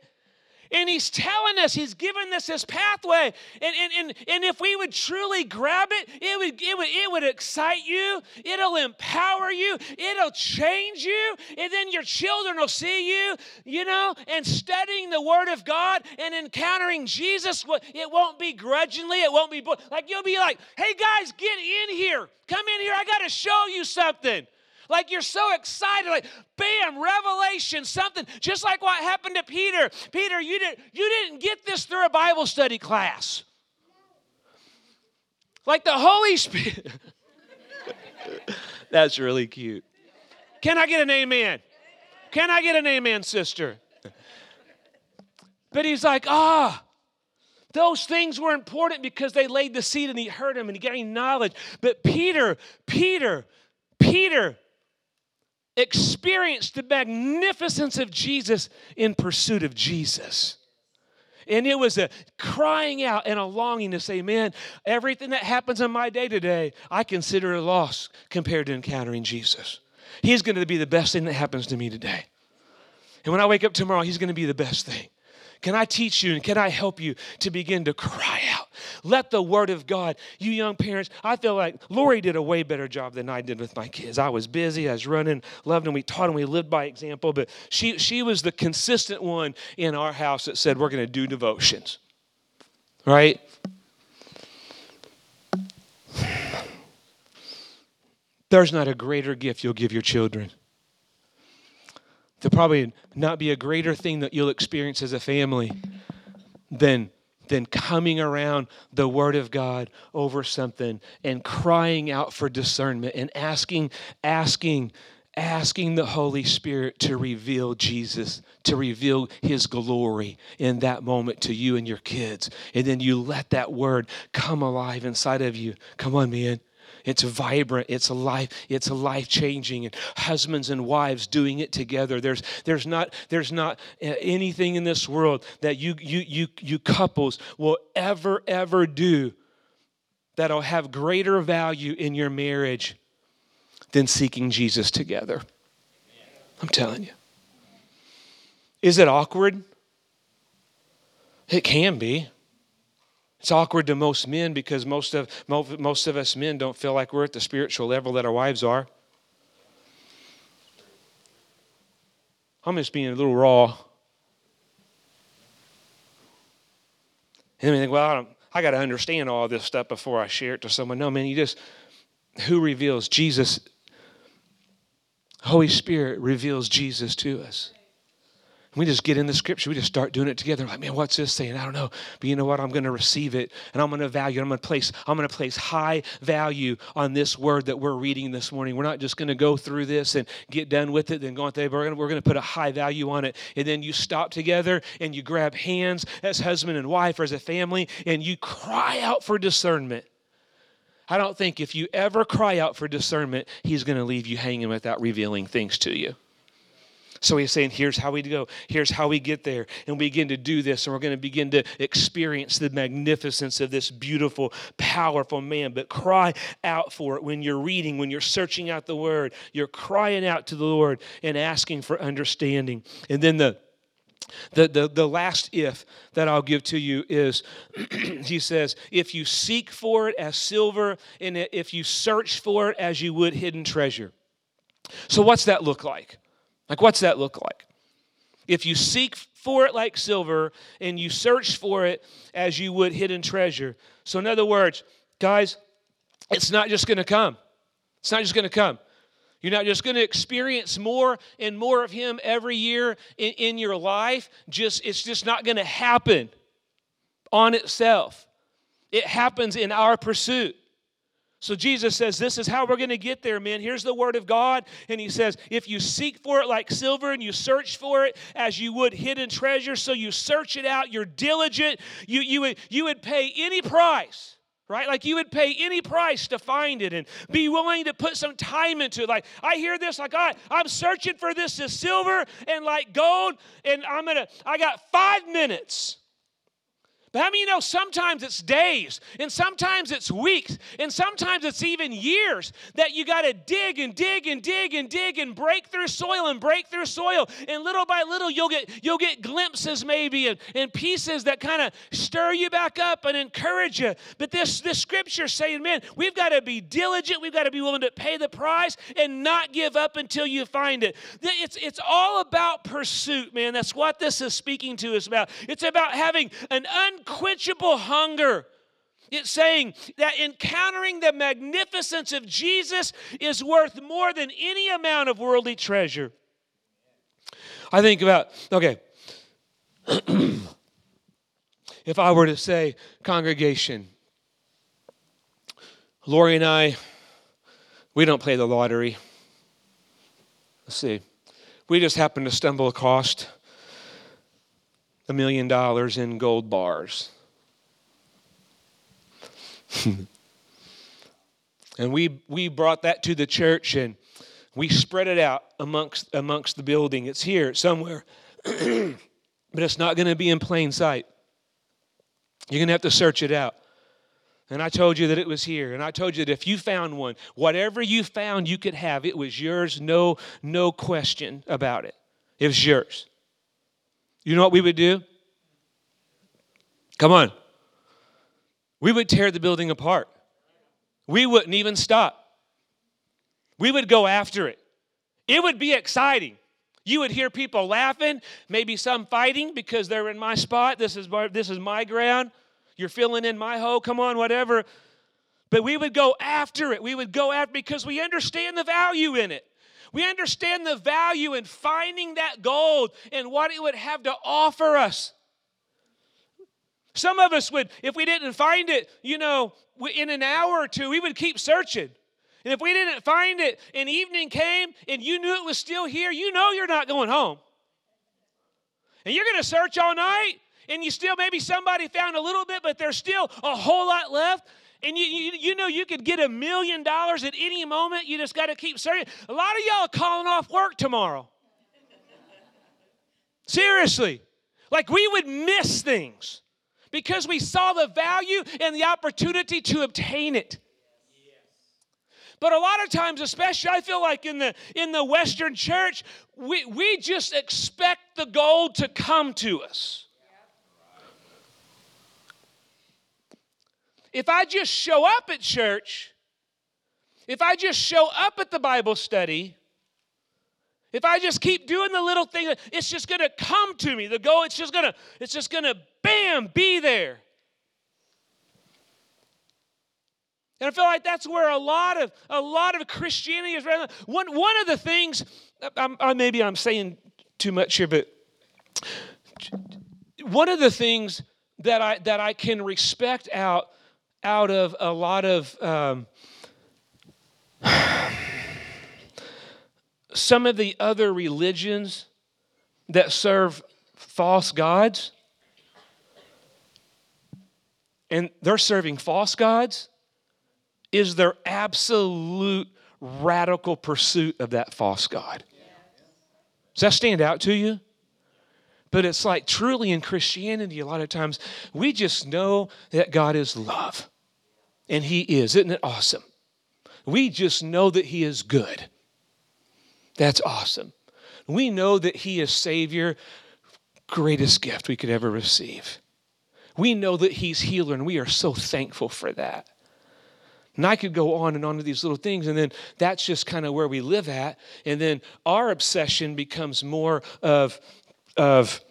And he's telling us, he's given us this pathway. And, and, and, and if we would truly grab it, it would, it, would, it would excite you, it'll empower you, it'll change you, and then your children will see you, you know, and studying the Word of God and encountering Jesus. It won't be grudgingly, it won't be like you'll be like, hey guys, get in here. Come in here, I got to show you something. Like you're so excited, like bam, revelation, something. Just like what happened to Peter. Peter, you didn't you didn't get this through a Bible study class. Like the Holy Spirit. That's really cute. Can I get an amen? Can I get an amen, sister? But he's like, ah, those things were important because they laid the seed and he heard him and he gained knowledge. But Peter, Peter, Peter experienced the magnificence of Jesus in pursuit of Jesus. And it was a crying out and a longing to say, Man, everything that happens in my day today, I consider a loss compared to encountering Jesus. He's going to be the best thing that happens to me today. And when I wake up tomorrow, He's going to be the best thing. Can I teach you and can I help you to begin to cry out? Let the word of God, you young parents, I feel like Lori did a way better job than I did with my kids. I was busy, I was running, loved them, we taught them, we lived by example, but she, she was the consistent one in our house that said, We're going to do devotions. Right? There's not a greater gift you'll give your children probably not be a greater thing that you'll experience as a family than than coming around the word of god over something and crying out for discernment and asking asking asking the holy spirit to reveal jesus to reveal his glory in that moment to you and your kids. And then you let that word come alive inside of you. Come on man it's vibrant. It's life. It's life changing. And husbands and wives doing it together. There's there's not there's not uh, anything in this world that you you you you couples will ever ever do that'll have greater value in your marriage than seeking Jesus together. I'm telling you. Is it awkward? It can be. It's awkward to most men because most of, most of us men don't feel like we're at the spiritual level that our wives are. I'm just being a little raw. And we think, well, I, I got to understand all this stuff before I share it to someone. No, man, you just, who reveals? Jesus, Holy Spirit reveals Jesus to us we just get in the scripture. We just start doing it together. Like, man, what's this saying? I don't know. But you know what? I'm going to receive it and I'm going to value. I'm going to place, I'm going to place high value on this word that we're reading this morning. We're not just going to go through this and get done with it, then go on going, we're going to put a high value on it. And then you stop together and you grab hands as husband and wife or as a family and you cry out for discernment. I don't think if you ever cry out for discernment, he's going to leave you hanging without revealing things to you. So he's saying, here's how we go, here's how we get there. And we begin to do this, and we're going to begin to experience the magnificence of this beautiful, powerful man. But cry out for it when you're reading, when you're searching out the word. You're crying out to the Lord and asking for understanding. And then the the, the, the last if that I'll give to you is he says, if you seek for it as silver, and if you search for it as you would hidden treasure. So, what's that look like? Like, what's that look like? If you seek for it like silver and you search for it as you would hidden treasure. So, in other words, guys, it's not just going to come. It's not just going to come. You're not just going to experience more and more of Him every year in, in your life. Just it's just not going to happen on itself. It happens in our pursuit. So Jesus says, This is how we're going to get there, man. Here's the word of God. And he says, If you seek for it like silver and you search for it as you would hidden treasure, so you search it out, you're diligent, you, you, would, you would pay any price right? Like you would pay any price to find it and be willing to put some time into it. Like I hear this, like I, I'm searching for this as silver and like gold, and I'm gonna, I got five minutes. But how many you know sometimes it's days, and sometimes it's weeks, and sometimes it's even years that you got to dig and dig and dig and dig and break through soil and break through soil. And little by little, you'll get you'll get glimpses maybe and, and pieces that kind of stir you back up and encourage you. But this this scripture saying, man, we've got to be diligent, we've got to be willing to pay the price and not give up until you find it. It's it's all about pursuit, man. That's what this is speaking to us about. It's about having an un unquenchable hunger. It's saying that encountering the magnificence of Jesus is worth more than any amount of worldly treasure. I think about, okay, if I were to say, congregation, Lori and I, we don't play the lottery. Let's see. We just happen to stumble across a million dollars in gold bars. And we, we brought that to the church and we spread it out amongst, amongst the building. It's here somewhere, but it's not going to be in plain sight. You're going to have to search it out. And I told you that it was here. And I told you that if you found one, whatever you found you could have, it was yours, no, no question about it. It was yours. You know what we would do? Come on. We would tear the building apart. We wouldn't even stop. We would go after it. It would be exciting. You would hear people laughing, maybe some fighting because they're in my spot. This is my, this is my ground. You're filling in my hole. Come on, whatever. But we would go after it. We would go after because we understand the value in it. We understand the value in finding that gold and what it would have to offer us. Some of us would, if we didn't find it, you know, in an hour or two, we would keep searching. And if we didn't find it and evening came and you knew it was still here, you know you're not going home. And you're going to search all night and you still, maybe somebody found a little bit, but there's still a whole lot left. And you, you, you know you could get a million dollars at any moment. You just got to keep searching. A lot of y'all are calling off work tomorrow. Seriously. Like we would miss things because we saw the value and the opportunity to obtain it. But a lot of times, especially I feel like in the in the Western church, we, we just expect the gold to come to us. If I just show up at church, if I just show up at the Bible study, if I just keep doing the little thing, it's just gonna come to me. The goal, it's just gonna, it's just gonna bam, be there. And I feel like that's where a lot of a lot of Christianity is. One one of the things, I'm, I, maybe I'm saying too much here, but one of the things that I that I can respect out out of a lot of um, some of the other religions that serve false gods, and they're serving false gods is their absolute radical pursuit of that false God. Does that stand out to you? But it's like truly in Christianity, a lot of times we just know that God is love. And He is. Isn't it awesome? We just know that He is good. That's awesome. We know that He is Savior, greatest gift we could ever receive. We know that He's healer, and we are so thankful for that. And I could go on and on to these little things, and then that's just kind of where we live at. And then our obsession becomes more of, of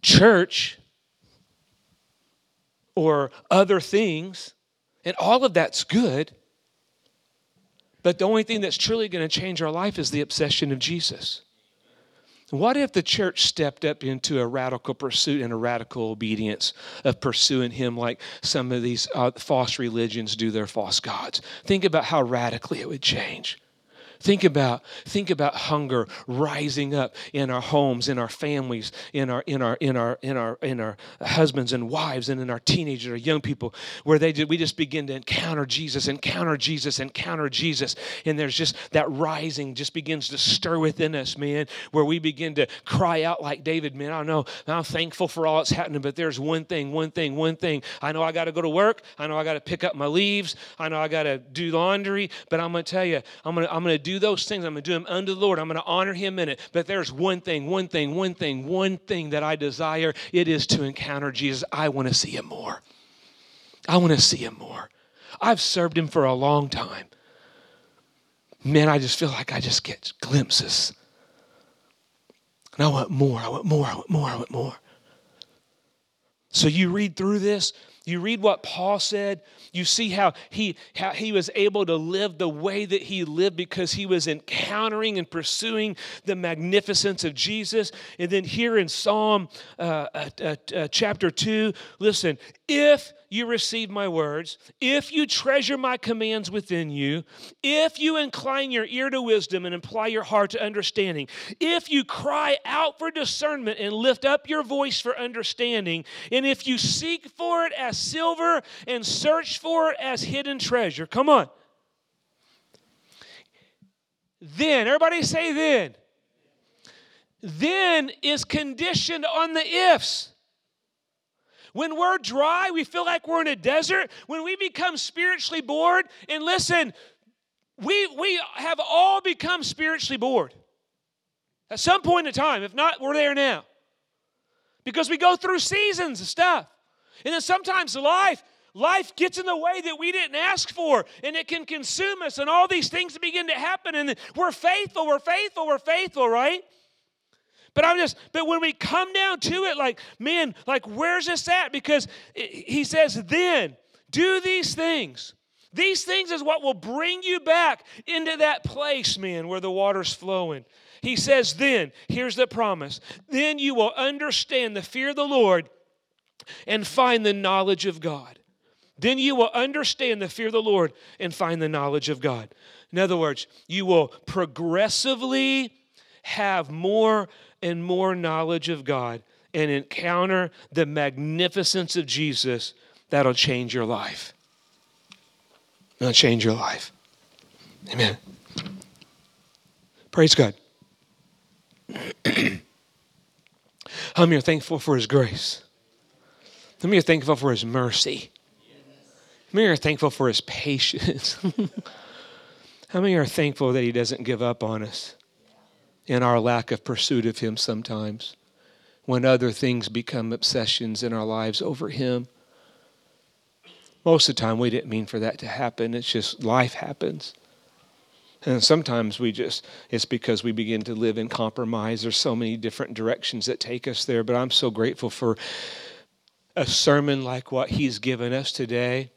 church or other things, and all of that's good. But the only thing that's truly going to change our life is the obsession of Jesus. What if the church stepped up into a radical pursuit and a radical obedience of pursuing Him like some of these uh, false religions do their false gods? Think about how radically it would change. Think about, think about hunger rising up in our homes, in our families, in our, in our, in our, in our, in our husbands and wives, and in our teenagers or young people, where they we just begin to encounter Jesus, encounter Jesus, encounter Jesus. And there's just that rising just begins to stir within us, man, where we begin to cry out like David, man, I know I'm thankful for all that's happening, but there's one thing, one thing, one thing. I know I got to go to work. I know I got to pick up my leaves. I know I got to do laundry, but I'm to tell you, I'm to, I'm to do do those things. I'm going to do them unto the Lord. I'm going to honor Him in it. But there's one thing, one thing, one thing, one thing that I desire. It is to encounter Jesus. I want to see Him more. I want to see Him more. I've served Him for a long time. Man, I just feel like I just get glimpses. And I want more, I want more, I want more, I want more. So you read through this, you read what Paul said, you see how he, how he was able to live the way that he lived because he was encountering and pursuing the magnificence of Jesus. And then here in Psalm uh, uh, uh, uh chapter 2, listen, if you receive my words, if you treasure my commands within you, if you incline your ear to wisdom and apply your heart to understanding, if you cry out for discernment and lift up your voice for understanding, and if you seek for it as silver and search for it as hidden treasure. Come on. Then, everybody say then. Then is conditioned on the ifs. When we're dry, we feel like we're in a desert. When we become spiritually bored, and listen, we, we have all become spiritually bored at some point in time. If not, we're there now. Because we go through seasons of stuff. And then sometimes life, life gets in the way that we didn't ask for, and it can consume us, and all these things begin to happen, and we're faithful, we're faithful, we're faithful, right? But I'm just, but when we come down to it, like, man, like, where's this at? Because he says, then do these things. These things is what will bring you back into that place, man, where the water's flowing. He says, then, here's the promise, then you will understand the fear of the Lord and find the knowledge of God. Then you will understand the fear of the Lord and find the knowledge of God. In other words, you will progressively have more and more knowledge of God and encounter the magnificence of Jesus that'll change your life. That'll change your life. Amen. Praise God. How many are thankful for His grace? How many are thankful for His mercy? How many are thankful for His patience? How many are thankful that He doesn't give up on us in our lack of pursuit of Him sometimes when other things become obsessions in our lives over Him? Most of the time, we didn't mean for that to happen. It's just life happens. And sometimes we just, it's because we begin to live in compromise. There's so many different directions that take us there. But I'm so grateful for a sermon like what he's given us today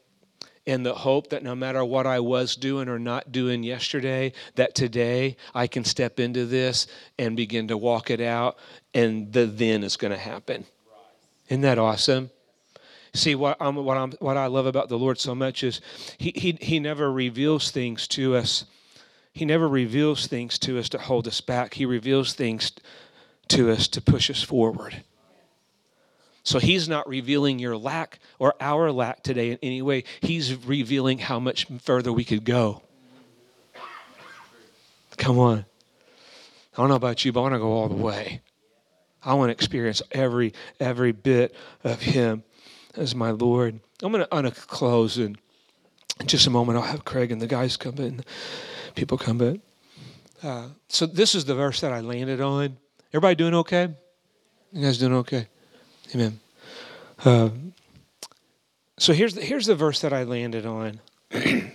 and the hope that no matter what I was doing or not doing yesterday, that today I can step into this and begin to walk it out, and the then is going to happen. Isn't that awesome? See, what, I'm, what, I'm, what I love about the Lord so much is he, he, he never reveals things to us he never reveals things to us to hold us back. He reveals things to us to push us forward. So he's not revealing your lack or our lack today in any way. He's revealing how much further we could go. Come on. I don't know about you, but I want to go all the way. I want to experience every every bit of him as my Lord. I'm going to, I'm going to close in just a moment I'll have Craig and the guys come in people come back. Uh, so this is the verse that I landed on. Everybody doing okay? You guys doing okay? Amen. Uh, so here's the, here's the verse that I landed on. and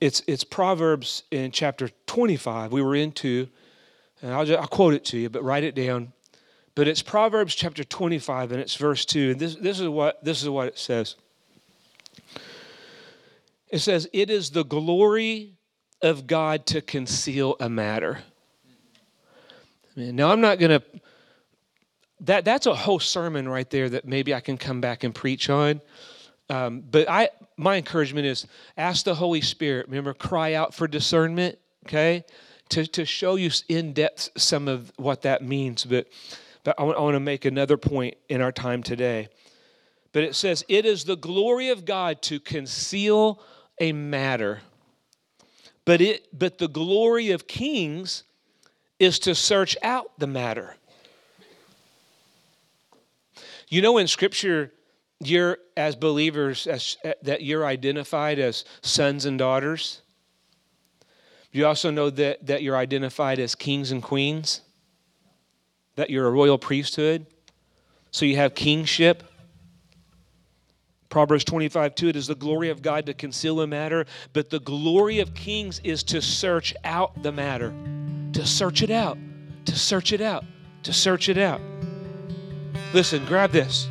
it's it's Proverbs in chapter 25. We were into, and I'll, just, I'll quote it to you, but write it down. But it's Proverbs chapter 25, and it's verse 2. And this, this, is what, this is what it says. It says, It is the glory of God to conceal a matter. Now, I'm not going to, that, that's a whole sermon right there that maybe I can come back and preach on. Um, but I, my encouragement is ask the Holy Spirit, remember, cry out for discernment, okay, to, to show you in depth some of what that means. But, but I want, I want to make another point in our time today. But it says, It is the glory of God to conceal a matter. But, it, but the glory of kings is to search out the matter. You know, in Scripture, you're as believers as, eh, that you're identified as sons and daughters. You also know that, that you're identified as kings and queens, that you're a royal priesthood. So you have kingship. Proverbs 25, 2, it is the glory of God to conceal a matter, but the glory of kings is to search out the matter. To search it out. To search it out. To search it out. Listen, grab this.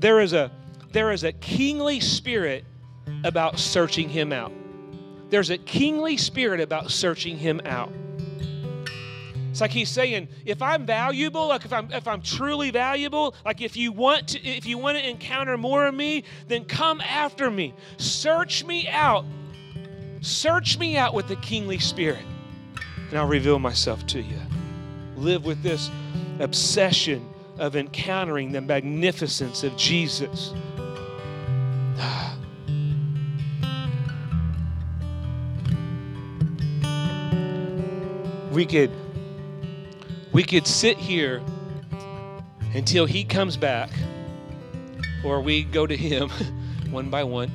There is a there is a kingly spirit about searching him out. There's a kingly spirit about searching him out. It's like he's saying, if I'm valuable, like if I'm if I'm truly valuable, like if you want to if you want to encounter more of me, then come after me. Search me out. Search me out with the kingly spirit, and I'll reveal myself to you. Live with this obsession of encountering the magnificence of Jesus. We could we could sit here until he comes back or we go to him one by one.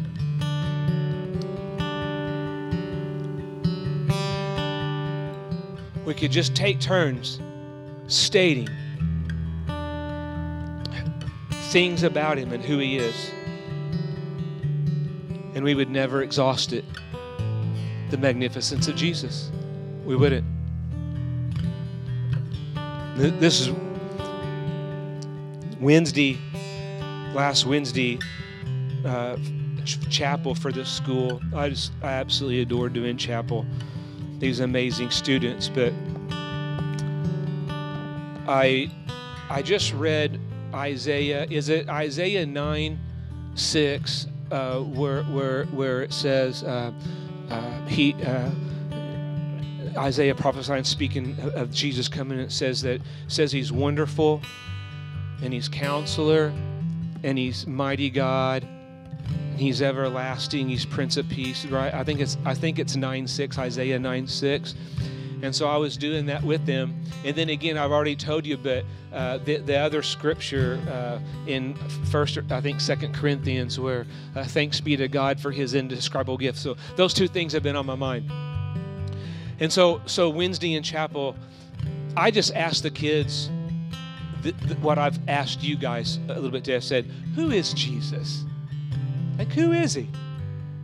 We could just take turns stating things about him and who he is. And we would never exhaust it. The magnificence of Jesus. We wouldn't. This is Wednesday, last Wednesday, uh, chapel for this school. I just, I absolutely adore doing chapel. These amazing students, but I, I just read Isaiah. Is it Isaiah nine, six, uh, where where where it says uh, uh, he. Uh, Isaiah prophesying, speaking of Jesus coming, it says that says he's wonderful, and he's counselor, and he's mighty God, and he's everlasting. He's Prince of Peace. Right? I think it's I think it's nine six Isaiah nine six. And so I was doing that with them. And then again, I've already told you, but uh, the, the other scripture uh, in First, I think Second Corinthians, where uh, thanks be to God for His indescribable gift. So those two things have been on my mind. And so, so Wednesday in chapel, I just asked the kids th- th- what I've asked you guys a little bit today. I said, "Who is Jesus? Like, who is he?"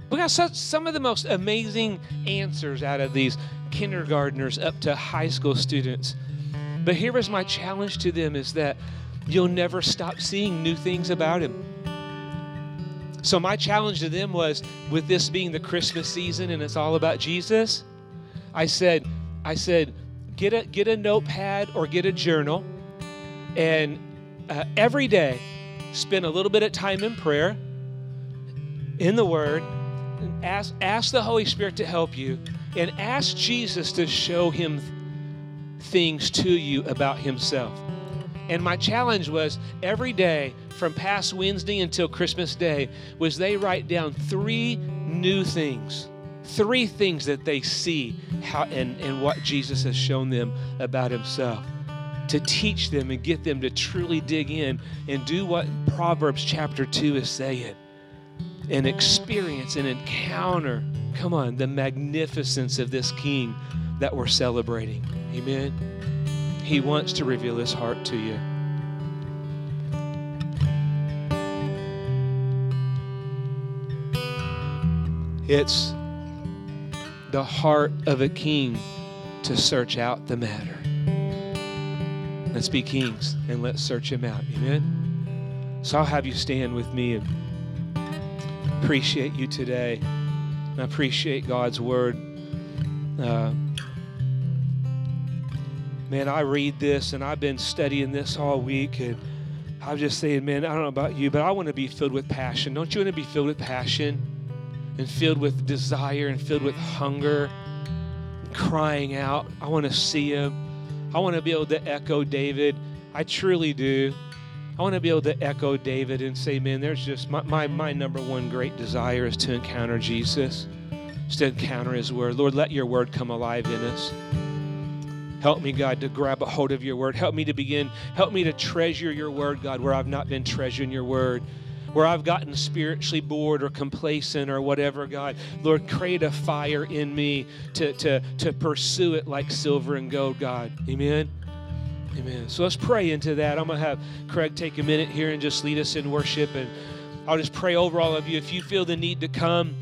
We got such, some of the most amazing answers out of these kindergartners up to high school students. But here is my challenge to them: is that you'll never stop seeing new things about him. So my challenge to them was, with this being the Christmas season and it's all about Jesus I said, I said, get a get a notepad or get a journal, and uh, every day spend a little bit of time in prayer, in the Word, and ask ask the Holy Spirit to help you, and ask Jesus to show him things to you about Himself. And my challenge was every day from past Wednesday until Christmas Day was they write down three new things three things that they see how and, and what Jesus has shown them about himself to teach them and get them to truly dig in and do what Proverbs chapter 2 is saying and experience and encounter, come on, the magnificence of this King that we're celebrating. Amen. He wants to reveal his heart to you. It's the heart of a king to search out the matter. Let's be kings and let's search him out. Amen. So I'll have you stand with me and appreciate you today. And I appreciate God's word. Uh, man, I read this and I've been studying this all week and I'm just saying, man, I don't know about you, but I want to be filled with passion. Don't you want to be filled with passion? and filled with desire and filled with hunger, crying out, I want to see him. I want to be able to echo David. I truly do. I want to be able to echo David and say, man, there's just my, my, my number one great desire is to encounter Jesus, is to encounter his word. Lord, let your word come alive in us. Help me, God, to grab a hold of your word. Help me to begin, help me to treasure your word, God, where I've not been treasuring your word where I've gotten spiritually bored or complacent or whatever, God, Lord, create a fire in me to, to, to pursue it like silver and gold, God. Amen. Amen. So let's pray into that. I'm going to have Craig take a minute here and just lead us in worship. And I'll just pray over all of you. If you feel the need to come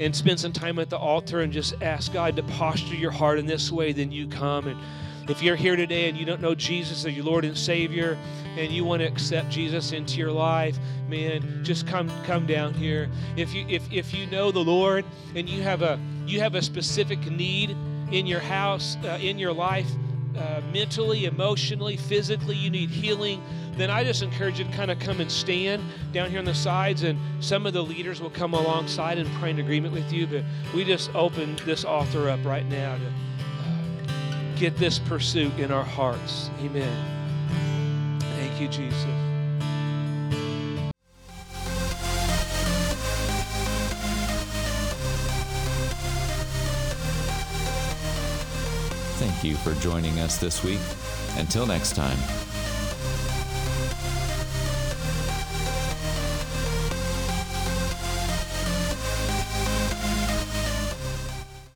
and spend some time at the altar and just ask God to posture your heart in this way, then you come and if you're here today and you don't know Jesus as your Lord and Savior and you want to accept Jesus into your life, man, just come come down here. If you if if you know the Lord and you have a you have a specific need in your house, uh, in your life, uh, mentally, emotionally, physically, you need healing, then I just encourage you to kind of come and stand down here on the sides, and some of the leaders will come alongside and pray in agreement with you. But we just open this altar up right now to get this pursuit in our hearts. Amen. Thank you, Jesus. You for joining us this week. Until next time.